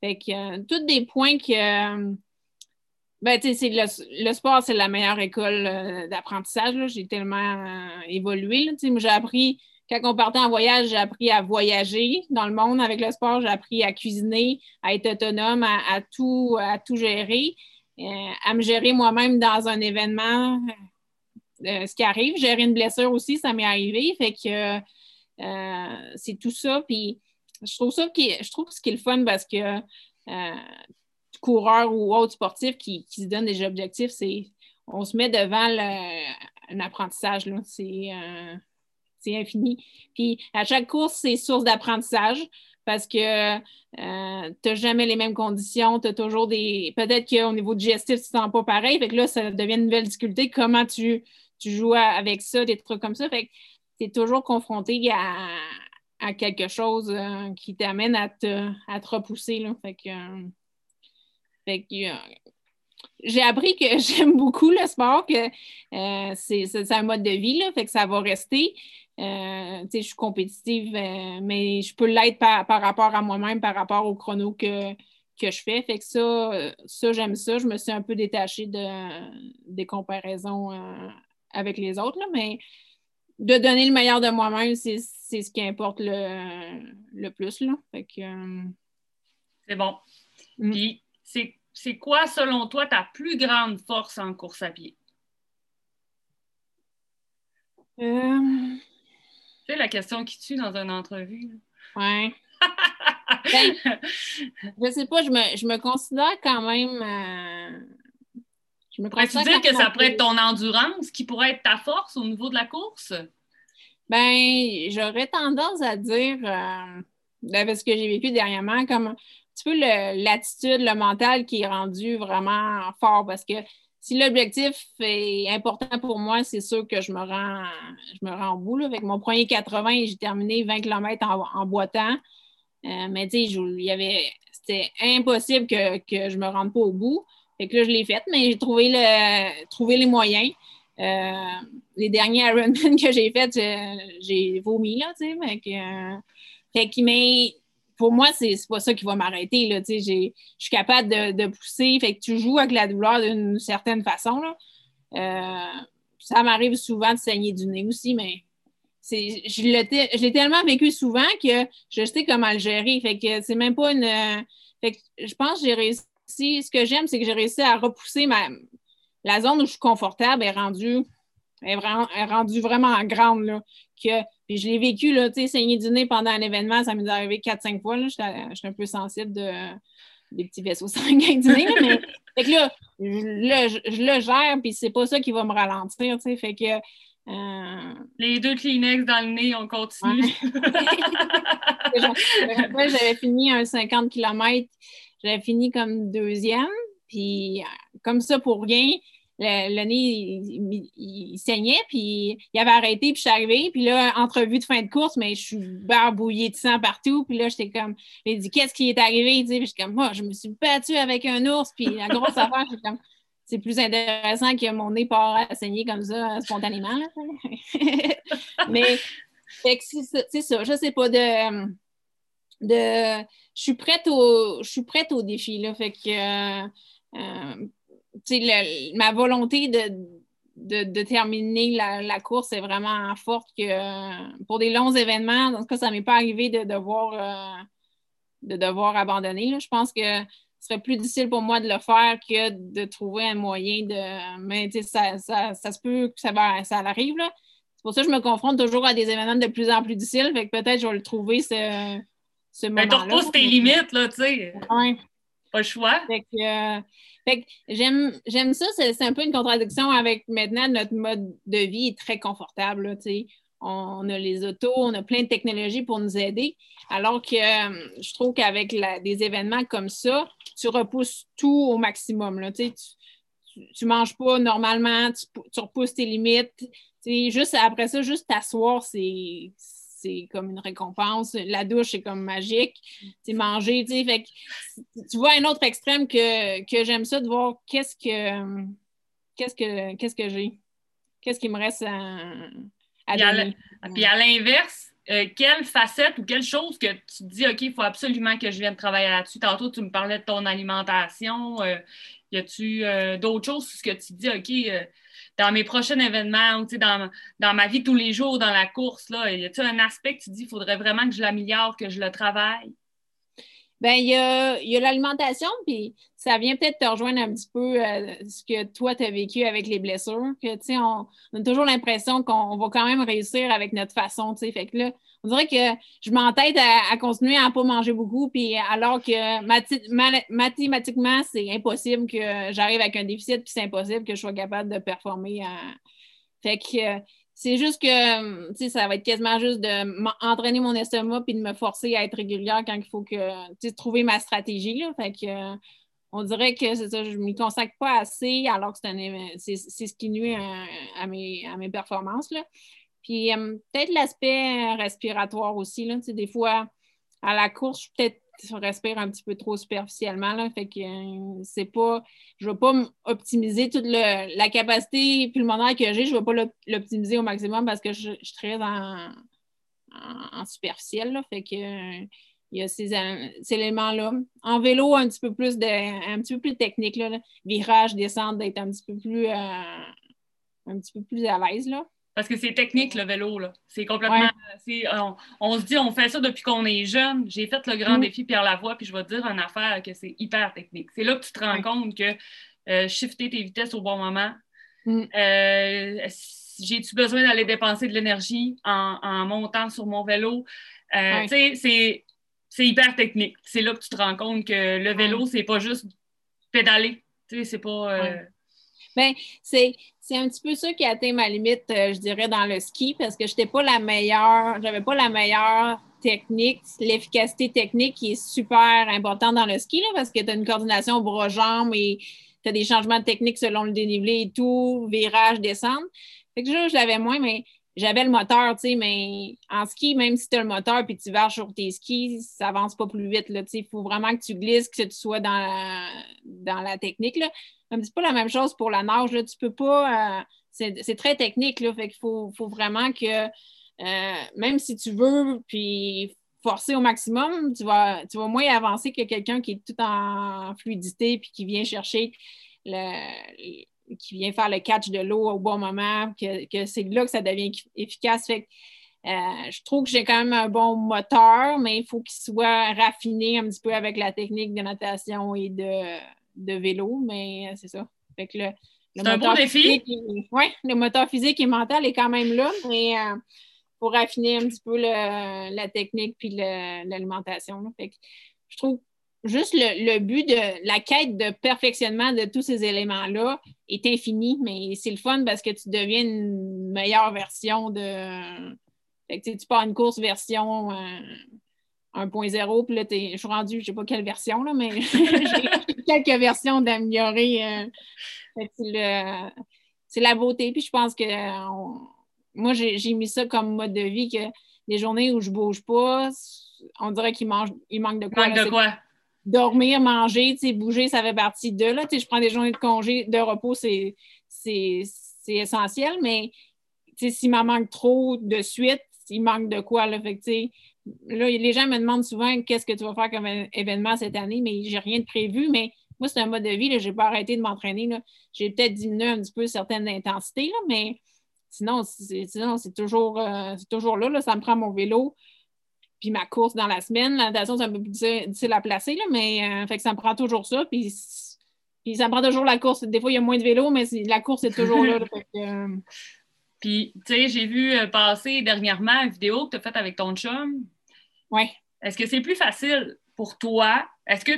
Fait que tous des points que ben, tu sais, le, sport, c'est la meilleure école euh, d'apprentissage. J'ai tellement euh, évolué. J'ai appris, quand on partait en voyage, j'ai appris à voyager dans le monde avec le sport. J'ai appris à cuisiner, à être autonome, à, tout, à tout gérer, euh, à me gérer moi-même dans un événement. Ce qui arrive, gérer une blessure aussi, ça m'est arrivé. Fait que c'est tout ça. Puis je trouve ça je trouve ce qui est le fun parce que coureur ou autre sportif qui, se donne des objectifs, c'est on se met devant un apprentissage. Euh, c'est infini. Puis à chaque course, c'est source d'apprentissage parce que euh, tu n'as jamais les mêmes conditions, tu as toujours des. Peut-être qu'au niveau digestif, tu ne sens pas pareil. Fait que là, ça devient une nouvelle difficulté. Comment tu, joues avec ça, des trucs comme ça. Fait que tu es toujours confronté à, quelque chose euh, qui t'amène à te, à te repousser. Là. Fait que, euh, j'ai appris que j'aime beaucoup le sport, que euh, c'est un mode de vie, là, fait que ça va rester. Euh, je suis compétitive, mais je peux l'être par, rapport à moi-même, par rapport au chrono que, que je fais. Fait que ça, ça j'aime ça. Je me suis un peu détachée de, des comparaisons avec les autres, mais de donner le meilleur de moi-même, c'est ce qui importe le, plus. Là. c'est bon. Mm. Puis, c'est quoi, selon toi, ta plus grande force en course à pied? Euh... C'est la question qui tue dans une entrevue. Oui. ben, je sais pas, je me, je me considère quand même. Euh, je me tu dire que ça pourrait être ton endurance qui pourrait être ta force au niveau de la course? Ben, j'aurais tendance à dire, euh, avec ce que j'ai vécu dernièrement, comme petit peu l'attitude, le, mental qui est rendu vraiment fort parce que si l'objectif est important pour moi, c'est sûr que je me rends, je me rends au bout. Avec mon premier 80, j'ai terminé 20 km en, boitant. Euh, mais tu sais, il y avait. C'était impossible que, je ne me rende pas au bout. Fait que là, je l'ai fait, mais j'ai trouvé, le, trouvé les moyens. Euh, les derniers Ironman que j'ai faits, j'ai vomi, là, tu sais, mais que. Euh, fait que, mais pour moi, c'est pas ça qui va m'arrêter. Je suis capable de, pousser. Fait que tu joues avec la douleur d'une certaine façon. Euh, ça m'arrive souvent de saigner du nez aussi, mais je l'ai tellement vécu souvent que je sais comment le gérer. Fait que c'est même pas une. Fait que je pense que j'ai réussi. Ce que j'aime, c'est que j'ai réussi à repousser ma, la zone où je suis confortable est rendue, est vraiment, est rendue vraiment grande. Là, que puis je l'ai vécu, là, tu sais, saigner du nez pendant un événement, ça m'est arrivé 4-5 fois. Je suis un peu sensible de, des petits vaisseaux sanguins du nez. mais fait que là, je, le gère, puis c'est pas ça qui va me ralentir. Fait que. Euh, Les deux Kleenex dans le nez, on continue. j'avais fini un 50 km, j'avais fini comme deuxième, puis euh, comme ça pour rien le, nez, il, saignait, puis il avait arrêté, puis je suis arrivée, puis là, entrevue de fin de course, mais je suis barbouillée de sang partout, puis là, j'étais comme, il dit, qu'est-ce qui est arrivé, puis je suis comme, moi, je me suis battue avec un ours, puis la grosse affaire, c'est comme, c'est plus intéressant que mon nez part à saigner comme ça, spontanément, mais, c'est ça, je sais pas, de, de, je suis prête au, je suis prête au défi, là, fait que, euh, ma volonté de, terminer la, course est vraiment forte que pour des longs événements, dans ce cas, ça m'est pas arrivé de devoir, euh, de devoir abandonner. Je pense que ce serait plus difficile pour moi de le faire que de trouver un moyen de. Mais ça, ça, ça se peut que ça, va, ça arrive. Là. pour ça que je me confronte toujours à des événements de plus en plus difficiles. Fait que peut-être je vais le trouver ce moment-là. Mais tu repousses tes limites, là, tu sais. Ouais. Pas le choix. Fait que, euh, fait que j'aime, j'aime ça. C'est, un peu une contradiction avec maintenant notre mode de vie est très confortable. Là, on, a les autos, on a plein de technologies pour nous aider. Alors que euh, je trouve qu'avec des événements comme ça, tu repousses tout au maximum. Là, tu, tu manges pas normalement, tu, repousses tes limites. Juste après ça, juste t'asseoir, c'est c'est comme une récompense. La douche, c'est comme magique. C'est manger, tu sais. Fait tu vois un autre extrême que, que j'aime ça de voir qu'est-ce que qu'est-ce que qu'est-ce que j'ai. Qu'est-ce qui me reste à, donner. Puis à l'inverse, euh, quelle facette ou quelle chose que tu te dis, OK, il faut absolument que je vienne travailler là-dessus. Tantôt, tu me parlais de ton alimentation. Euh, y a-tu euh, d'autres choses ce que tu te dis, OK, dans mes prochains événements ou dans, dans ma vie tous les jours, dans la course, là, y a-t-il un aspect que tu dis qu'il faudrait vraiment que je l'améliore, que je le travaille? Bien, il y a, l'alimentation, puis ça vient peut-être te rejoindre un petit peu euh, ce que toi, tu as vécu avec les blessures. Que, sais, on, a toujours l'impression qu'on va quand même réussir avec notre façon. Fait que là, on dirait que je m'entête à, continuer à ne pas manger beaucoup, puis alors que mathématiquement, c'est impossible que j'arrive avec un déficit, puis c'est impossible que je sois capable de performer. Fait que c'est juste que, tu ça va être quasiment juste de entraîner mon estomac puis de me forcer à être régulière quand il faut que, trouver ma stratégie, là. Fait que, on dirait que c'est ça, je ne m'y consacre pas assez alors que c'est ce qui nuit à, mes, à mes performances, là. Puis euh, peut-être l'aspect respiratoire aussi. Là, des fois, à la course, je peut-être respire un petit peu trop superficiellement. Là, fait que euh, c'est pas. Je ne vais pas optimiser toute la capacité pulmonaire que j'ai, je ne vais pas l'optimiser au maximum parce que je, suis très en, en, superficiel. Là, fait que il y a ces, éléments-là. En vélo, un petit peu plus de un petit peu plus technique, là, virage, descente, d'être un petit peu plus euh, un petit peu plus à l'aise. Parce que c'est technique, le vélo. C'est complètement. On, se dit, on fait ça depuis qu'on est jeune. J'ai fait le grand mm. défi Pierre Lavoie, puis je vais te dire une affaire que c'est hyper technique. C'est là que tu te rends compte que euh, shifter tes vitesses au bon moment. Mm. Euh, j'ai-tu besoin d'aller dépenser de l'énergie en, montant sur mon vélo? Euh, c'est hyper technique. C'est là que tu te rends compte que le vélo, c'est pas juste pédaler. C'est pas. Bien, c'est un petit peu ça qui a atteint ma limite, euh, je dirais, dans le ski, parce que je n'étais pas la meilleure, j'avais pas la meilleure technique, l'efficacité technique qui est super importante dans le ski, parce que tu as une coordination bras-jambes et tu as des changements de technique selon le dénivelé et tout, virage, descente. Fait que je l'avais moins, mais j'avais le moteur, tu sais, mais en ski, même si tu as le moteur puis tu vas sur tes skis, ça avance pas plus vite, là, Il faut vraiment que tu glisses, que tu sois dans la, dans la technique, là. C'est pas la même chose pour la nage, là. Tu peux pas... Euh, c'est très technique, là, fait qu'il faut, vraiment que, euh, même si tu veux, puis forcer au maximum, tu vas, tu vas moins avancer que quelqu'un qui est tout en fluidité puis qui vient chercher le, qui vient faire le catch de l'eau au bon moment, que, c'est là que ça devient efficace. Fait euh, je trouve que j'ai quand même un bon moteur, mais il faut qu'il soit raffiné un petit peu avec la technique de natation et de, vélo, mais c'est ça. Fait que le, le un bon défi. Oui, le moteur physique et mental est quand même là, mais euh, pour raffiner un petit peu la technique puis l'alimentation. Je trouve juste le, but de la quête de perfectionnement de tous ces éléments-là est infini, mais c'est le fun parce que tu deviens une meilleure version de. tu pars une course version 1.0, puis là, je suis rendue, je ne sais pas quelle version, là, mais j'ai quelques versions d'améliorer. Euh, c'est la beauté. Puis je pense que moi, j'ai mis ça comme mode de vie que les journées où je ne bouge pas, on dirait qu'il manque de quoi. Manque de quoi? Dormir, manger, bouger, ça fait partie de. Là, je prends des journées de congé, de repos, c'est essentiel, mais s'il m'en manque trop de suite, il manque de quoi. Là, là, les gens me demandent souvent qu'est-ce que tu vas faire comme événement cette année, mais j'ai rien de prévu. Mais moi, c'est un mode de vie. Je n'ai pas arrêté de m'entraîner. J'ai peut-être diminué un petit peu certaines intensités, mais sinon, c'est toujours, euh, toujours là, là, Ça me prend mon vélo puis ma course dans la semaine. La natation, c'est un peu plus difficile à placer, là, mais euh, fait que ça me prend toujours ça. Puis, puis ça me prend toujours la course. Des fois, il y a moins de vélo, mais la course est toujours là. Euh, Puis, tu sais, j'ai vu euh, passer dernièrement une vidéo que tu as faite avec ton chum. Oui. Est-ce que c'est plus facile pour toi? Est-ce que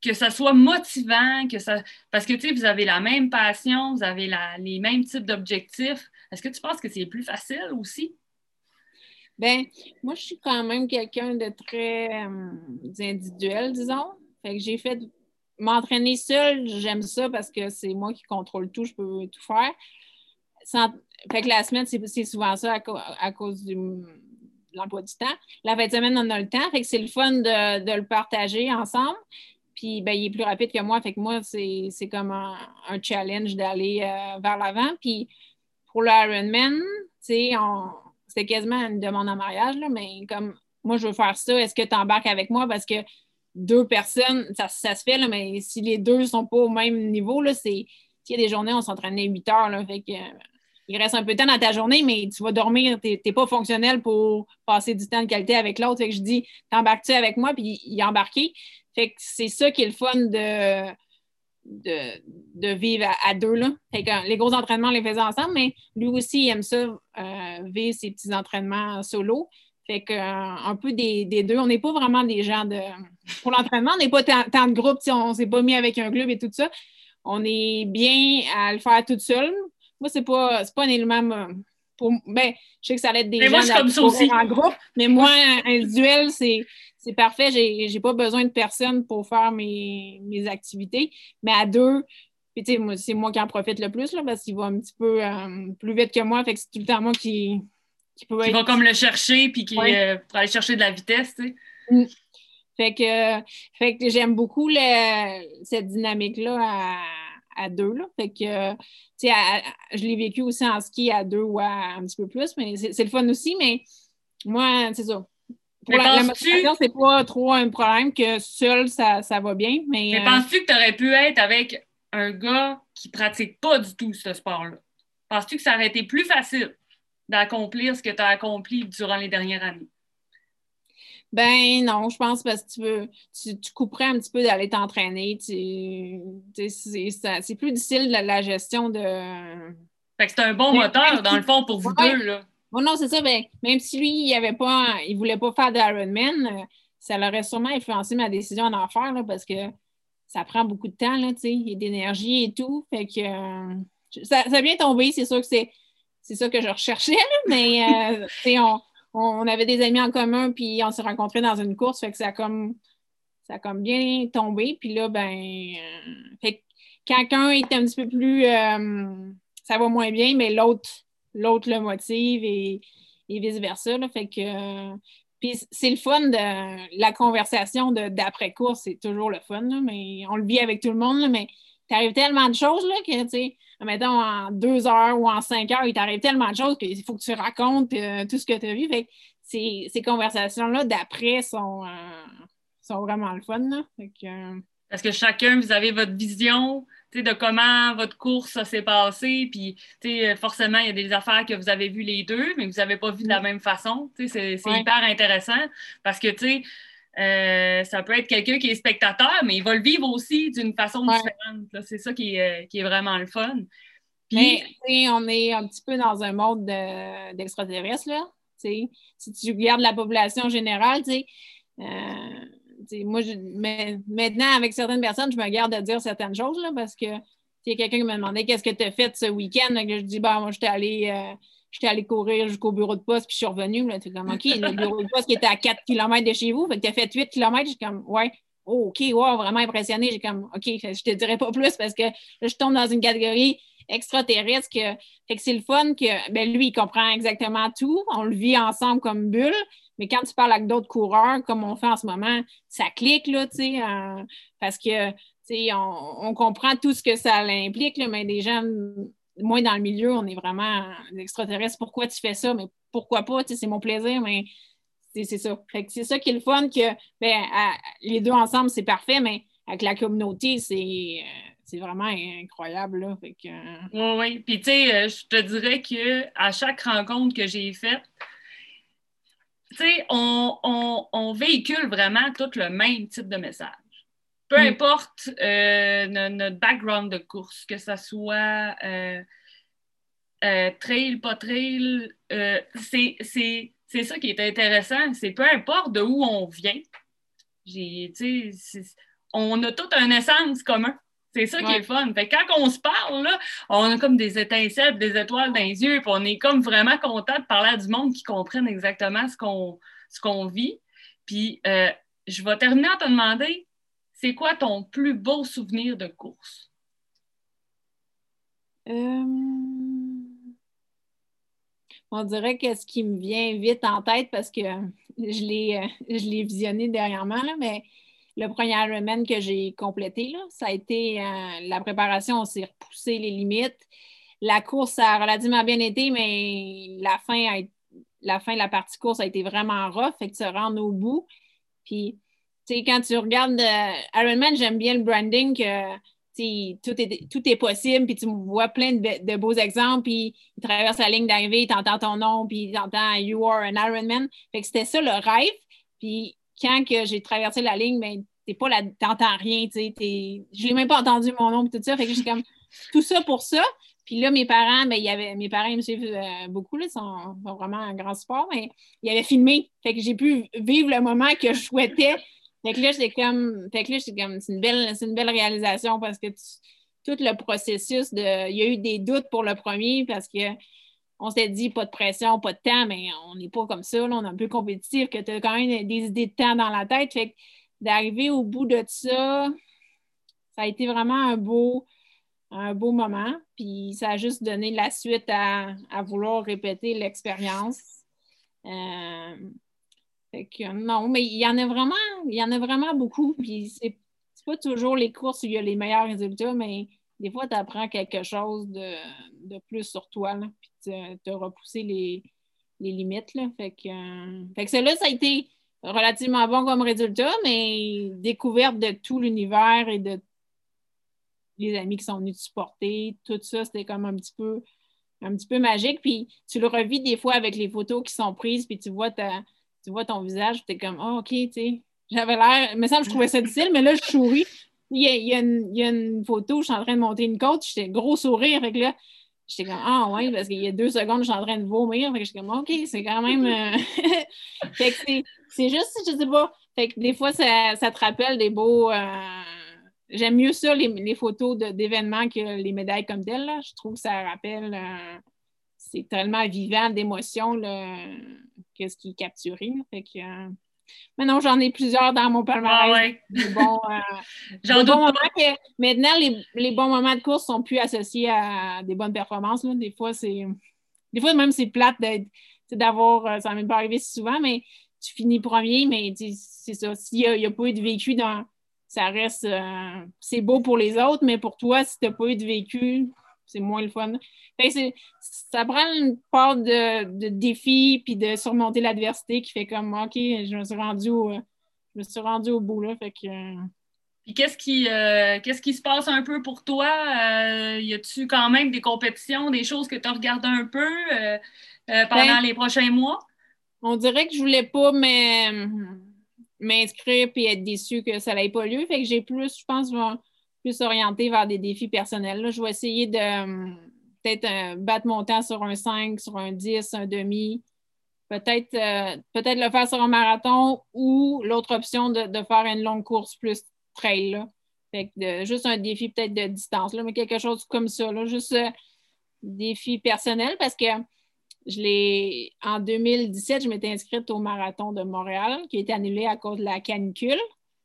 que ça soit motivant, que ça. Parce que tu sais, vous avez la même passion, vous avez les mêmes types d'objectifs. Est-ce que tu penses que c'est plus facile aussi? Ben, moi, je suis quand même quelqu'un de très euh, individuel, disons. Fait que j'ai fait m'entraîner seule, j'aime ça parce que c'est moi qui contrôle tout, je peux tout faire. Fait que la semaine, c'est souvent ça à, cause du l'emploi du temps. La fin de semaine, on a le temps. Fait que c'est le fun de, le partager ensemble. Puis, ben, il est plus rapide que moi. Fait que moi, c'est comme un, challenge d'aller euh, vers l'avant. Puis, pour l'Ironman, tu sais, c'était quasiment une demande en mariage, là, mais comme moi, je veux faire ça, est-ce que tu embarques avec moi? Parce que deux personnes, ça, se fait, là, mais si les deux sont pas au même niveau, c'est. Il y a des journées, on s'entraînait 8 heures, là, fait que, il reste un peu de temps dans ta journée, mais tu vas dormir, tu n'es pas fonctionnel pour passer du temps de qualité avec l'autre. Fait que je dis, t'embarques-tu avec moi? Puis il est embarqué. Fait que c'est ça qui est le fun de, de, vivre à, deux. Là. les gros entraînements, on les faisait ensemble, mais lui aussi, il aime ça, euh, vivre ses petits entraînements solo. Fait que, euh, un peu des, deux. On n'est pas vraiment des gens de. Pour l'entraînement, on n'est pas tant, de groupe, on ne s'est pas mis avec un club et tout ça. On est bien à le faire toute seule. Moi, c'est pas, pas un élément. Euh, pour, ben, je sais que ça allait être des gens en groupe, mais moi, un, duel, c'est c'est parfait, j'ai n'ai pas besoin de personne pour faire mes, activités. Mais à deux, c'est moi qui en profite le plus là, parce qu'il va un petit peu euh, plus vite que moi. Fait que c'est tout le temps moi qui, qui peut être... va comme le chercher puis qui euh, pour aller chercher de la vitesse, tu sais. Mm. Fait que, fait que j'aime beaucoup cette dynamique-là à, deux. Là. Fait que, tu sais, je l'ai vécu aussi en ski à deux ou un petit peu plus, mais c'est le fun aussi. Mais moi, c'est ça pour la, motivation, c'est pas trop un problème que seul, ça, va bien. Mais, mais euh, penses-tu que tu aurais pu être avec un gars qui pratique pas du tout ce sport-là? Penses-tu que ça aurait été plus facile d'accomplir ce que tu as accompli durant les dernières années? Ben non, je pense parce que tu veux, tu, couperais un petit peu d'aller t'entraîner. c'est plus difficile la, gestion de. Fait que c'est un bon moteur, dans le fond, pour vous deux, là. Bon, non, c'est ça. Ben, même si lui, il avait pas, il voulait pas faire d'Ironman, euh, ça l'aurait sûrement influencé ma décision d'en faire là, parce que ça prend beaucoup de temps, là, et d'énergie et tout. Fait que euh, ça, ça, a bien tombé, c'est sûr que c'est, c'est ça que je recherchais, mais euh, on, on, avait des amis en commun, puis on s'est rencontrés dans une course, fait que ça a comme ça a comme bien tombé. Puis là, ben fait quelqu'un est un petit peu plus ça va moins bien, mais l'autre l'autre le motive et, vice-versa. Fait que. puis c'est le fun de la conversation d'après-course, c'est toujours le fun, mais on le vit avec tout le monde, mais t'arrives tellement de choses là, que, tu sais, mettons, en deux heures ou en cinq heures, il t'arrive tellement de choses qu'il faut que tu racontes euh, tout ce que tu as vu. Ces, conversations-là d'après sont, euh, sont vraiment le fun. Là. Fait que, euh, Parce que chacun, vous avez votre vision de comment votre course s'est passée. Puis, forcément, il y a des affaires que vous avez vues les deux, mais vous n'avez pas vu de la mm. même façon. C'est hyper intéressant parce que, tu sais, euh, ça peut être quelqu'un qui est spectateur, mais il va le vivre aussi d'une façon différente. C'est ça qui est, euh, qui est, vraiment le fun. Puis, on est un petit peu dans un mode d'extraterrestre, là. Si tu regardes la population générale, tu sais, euh, moi, je, mais, maintenant, avec certaines personnes, je me garde de dire certaines choses là, parce que s'il y a quelqu'un qui me demandait qu'est-ce que tu as fait ce week-end, je dis, bah, moi, j'étais allé, euh, allé courir jusqu'au bureau de poste, puis je suis revenue. Là, es comme, OK, le bureau de poste qui était à 4 km de chez vous, fait que tu as fait 8 km. J'ai comme, ouais, oh, OK, wow, vraiment impressionné. J'ai comme, OK, je te dirais pas plus parce que là, je tombe dans une catégorie extraterrestre que, fait que c'est le fun que ben, lui, il comprend exactement tout. On le vit ensemble comme bulle. Mais quand tu parles avec d'autres coureurs, comme on fait en ce moment, ça clique, là, tu sais, euh, parce que, tu sais, on, comprend tout ce que ça implique, mais des gens, moins dans le milieu, on est vraiment extraterrestre. Pourquoi tu fais ça? Mais pourquoi pas? Tu sais, c'est mon plaisir, mais c'est ça. c'est ça qui est le fun, que ben, les deux ensemble, c'est parfait, mais avec la communauté, c'est euh, vraiment incroyable. Là. Fait que, Oui, oui. Puis, tu sais, je te dirais qu'à chaque rencontre que j'ai faite, on, véhicule vraiment tout le même type de message. Peu mm. importe euh, notre background de course, que ce soit euh, euh, trail, pas trail, euh, c'est ça qui est intéressant. C'est peu importe de où on vient. On a toute un essence commun. C'est ça qui est fun. Fait quand on se parle, là, on a comme des étincelles, des étoiles dans les yeux, puis on est comme vraiment content de parler à du monde qui comprenne exactement ce qu'on qu'on vit. Puis euh, je vais terminer en te demander, c'est quoi ton plus beau souvenir de course? Euh, on dirait que ce qui me vient vite en tête, parce que je l'ai euh, visionné dernièrement, là, mais le premier Ironman que j'ai complété, ça a été euh, la préparation, on s'est repoussé les limites. La course a relativement bien été, mais la fin, la fin de la partie course a été vraiment rough, fait que se rendre au bout. Puis, tu sais, quand tu regardes euh, Ironman, j'aime bien le branding que tout est, tout est possible, puis tu vois plein de, beaux exemples, puis il traverse la ligne d'arrivée, tu entends ton nom, puis tu entends You are an Ironman. Fait que c'était ça le rêve. Puis quand que j'ai traversé la ligne, ben, t'es pas t'entends rien, tu sais, je l'ai même pas entendu mon nom, tout ça. Fait que j'ai comme tout ça pour ça. Puis là, mes parents, ben, y avait, mes parents, ils me suivent euh, beaucoup, là, sont, vraiment un grand sport, mais ils avaient filmé. Fait que j'ai pu vivre le moment que je souhaitais fait que là, c'est comme, fait que là, comme, c'est une belle, c'est une belle réalisation parce que tout le processus de, il y a eu des doutes pour le premier parce que on s'est dit pas de pression, pas de temps, mais on n'est pas comme ça, on est un peu compétitif, que tu as quand même des idées de temps dans la tête. D'arriver au bout de ça, ça a été vraiment un beau, un beau moment. Puis ça a juste donné la suite à, à vouloir répéter l'expérience. Euh, non, mais il y en a vraiment, il y en a vraiment beaucoup. Puis c'est pas toujours les courses où il y a les meilleurs résultats, mais des fois, tu apprends quelque chose de, plus sur toi, puis tu as repoussé les, limites. Là. Fait que, euh, fait que là ça a été relativement bon comme résultat, mais découverte de tout l'univers et de les amis qui sont venus te supporter, tout ça, c'était comme un petit peu un petit peu magique. Puis tu le revis des fois avec les photos qui sont prises, puis tu vois ta, tu vois ton visage, tu es comme, oh, OK, tu sais. J'avais l'air, il me semble que je trouvais ça difficile, mais là, je souris. Il y, a, il, y a une, photo, je suis en train de monter une côte, j'étais gros sourire. Que là, j'étais comme, ah ouais, parce qu'il y a deux secondes, je suis en train de vomir. Fait que j'étais comme, OK, c'est quand même. Euh, fait que c'est juste, je sais pas. Fait que des fois, ça, ça te rappelle des beaux. Euh, j'aime mieux ça, les, photos d'événements, que les médailles comme telles. Je trouve que ça rappelle. Euh, c'est tellement vivant d'émotions qu'est-ce qui est capturé. Fait que, Maintenant, j'en ai plusieurs dans mon palmarès. Ah euh, maintenant, les, bons moments de course sont plus associés à des bonnes performances. Des fois, c'est. Des fois, même, c'est plate d'avoir. Euh, ça m'est pas arrivé si souvent, mais tu finis premier, mais c'est ça. S'il n'y a, pas eu de vécu dans. Ça reste. c'est beau pour les autres, mais pour toi, si tu n'as pas eu de vécu, c'est moins le fun. ça prend une part de, défi puis de surmonter l'adversité qui fait comme OK, je me suis rendu au, je me suis rendu au bout là. Fait que, puis qu'est-ce qui, euh, qu'est-ce qui se passe un peu pour toi? Euh, y a-tu quand même des compétitions, des choses que tu as regardées un peu euh, pendant ben, les prochains mois? On dirait que je voulais pas m'inscrire puis être déçue que ça n'ait pas lieu. Fait que j'ai plus, je pense, plus orienté vers des défis personnels. Je vais essayer de euh, peut-être euh, battre mon temps sur un 5, sur un 10, un demi. Peut-être euh, peut-être le faire sur un marathon ou l'autre option de, faire une longue course plus trail. juste un défi peut-être de distance, mais quelque chose comme ça. Juste défi personnel parce que je l'ai en 2017, je m'étais inscrite au marathon de Montréal qui a été annulé à cause de la canicule.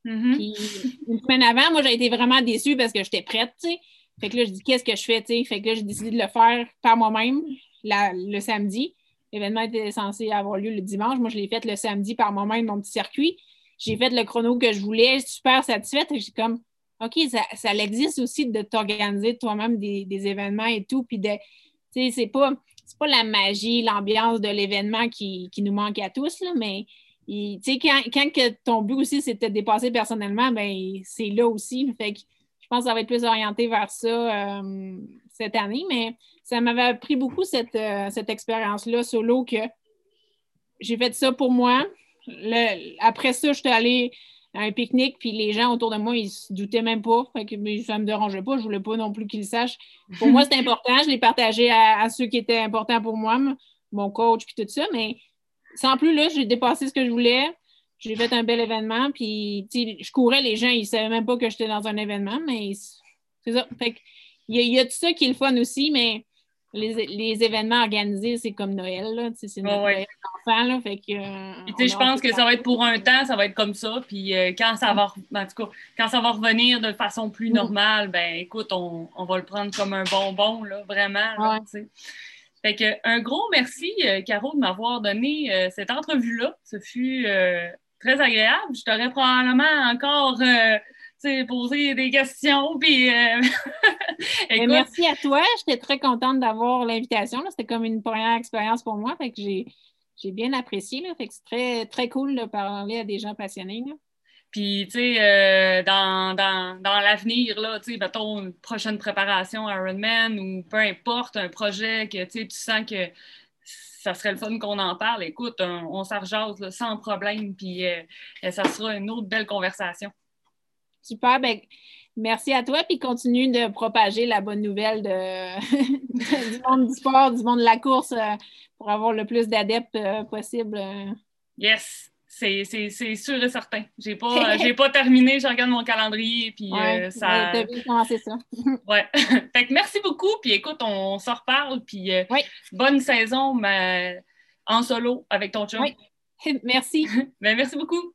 Mm-hmm. Une semaine avant, moi, j'ai été vraiment déçue parce que j'étais prête, tu sais. Fait que là, je dis, qu'est-ce que je fais, tu sais? Fait que là, j'ai décidé de le faire par moi-même le samedi. L'événement était censé avoir lieu le dimanche. Moi, je l'ai fait le samedi par moi-même, mon petit circuit. J'ai fait le chrono que je voulais, super satisfaite. J'ai comme, OK, ça, ça existe aussi de t'organiser toi-même des, événements et tout. Puis tu c'est pas, pas la magie, l'ambiance de l'événement qui, qui, nous manque à tous, là, mais tu sais, quand, que ton but aussi, c'est de te dépasser personnellement, ben c'est là aussi. Fait que je pense que ça va être plus orienté vers ça euh, cette année, mais ça m'avait appris beaucoup cette, euh, cette expérience-là solo que j'ai fait ça pour moi. après ça, je suis allée un pique-nique, puis les gens autour de moi, ils se doutaient même pas. Mais ça me dérangeait pas. Je voulais pas non plus qu'ils le sachent. Pour moi, c'est important. Je l'ai partagé à, ceux qui étaient importants pour moi, mon coach, puis tout ça. Mais sans plus, là, j'ai dépassé ce que je voulais. J'ai fait un bel événement, puis je courais, les gens, ils savaient même pas que j'étais dans un événement, mais c'est ça. Fait il y, a, il y a tout ça qui est le fun aussi, mais les, événements organisés, c'est comme Noël, là. C'est notre Noël d'enfant, Fait que. Euh, je pense que ça va être pour un temps, ça va être comme ça. Puis euh, quand ça va en tout cas, quand ça va revenir de façon plus mm. normale, ben écoute, on, va le prendre comme un bonbon, là, vraiment. Fait que un gros merci, euh, Caro, de m'avoir donné cette entrevue-là. Ce fut très agréable. Je t'aurais probablement encore poser des questions. Puis, euh, merci à toi. J'étais très contente d'avoir l'invitation. C'était comme une première expérience pour moi. Fait que j'ai bien apprécié. Là. Fait que c'est très, très cool de parler à des gens passionnés. Puis, tu sais, euh, dans, dans, dans l'avenir, là, tu sais, mettons, une prochaine préparation Ironman ou peu importe, un projet que, tu sens que ça serait le fun qu'on en parle. Écoute, on, on sans problème, puis euh, ça sera une autre belle conversation. Super. Ben, merci à toi, puis continue de propager la bonne nouvelle de, du monde du sport, du monde de la course, euh, pour avoir le plus d'adeptes possible. Yes! C'est sûr et certain. J'ai pas, pas terminé, je regarde mon calendrier, puis euh, ça... Ça. ouais. fait que merci beaucoup, puis écoute, on, s'en reparle, puis bonne saison mais en solo avec ton chum. Oui. Merci. ben, merci beaucoup.